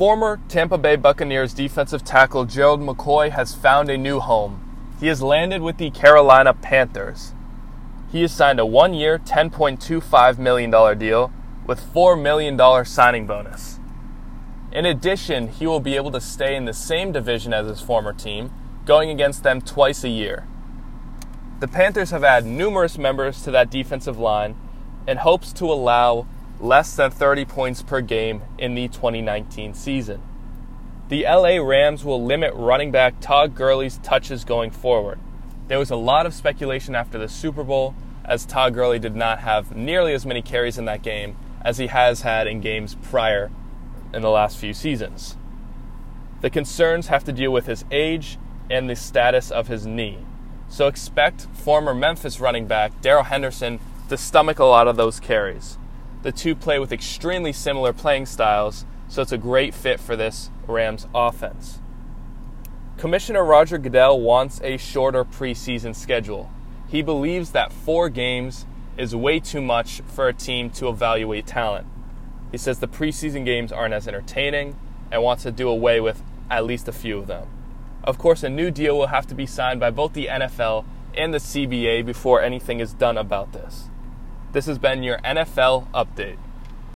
Former Tampa Bay Buccaneers defensive tackle Gerald McCoy has found a new home. He has landed with the Carolina Panthers. He has signed a one year, $10.25 million deal with $4 million signing bonus. In addition, he will be able to stay in the same division as his former team, going against them twice a year. The Panthers have added numerous members to that defensive line and hopes to allow less than 30 points per game in the 2019 season. The LA Rams will limit running back Todd Gurley's touches going forward. There was a lot of speculation after the Super Bowl, as Todd Gurley did not have nearly as many carries in that game as he has had in games prior in the last few seasons. The concerns have to deal with his age and the status of his knee. So expect former Memphis running back Darrell Henderson to stomach a lot of those carries. The two play with extremely similar playing styles, so it's a great fit for this Rams offense. Commissioner Roger Goodell wants a shorter preseason schedule. He believes that four games is way too much for a team to evaluate talent. He says the preseason games aren't as entertaining and wants to do away with at least a few of them. Of course, a new deal will have to be signed by both the NFL and the CBA before anything is done about this. This has been your NFL update.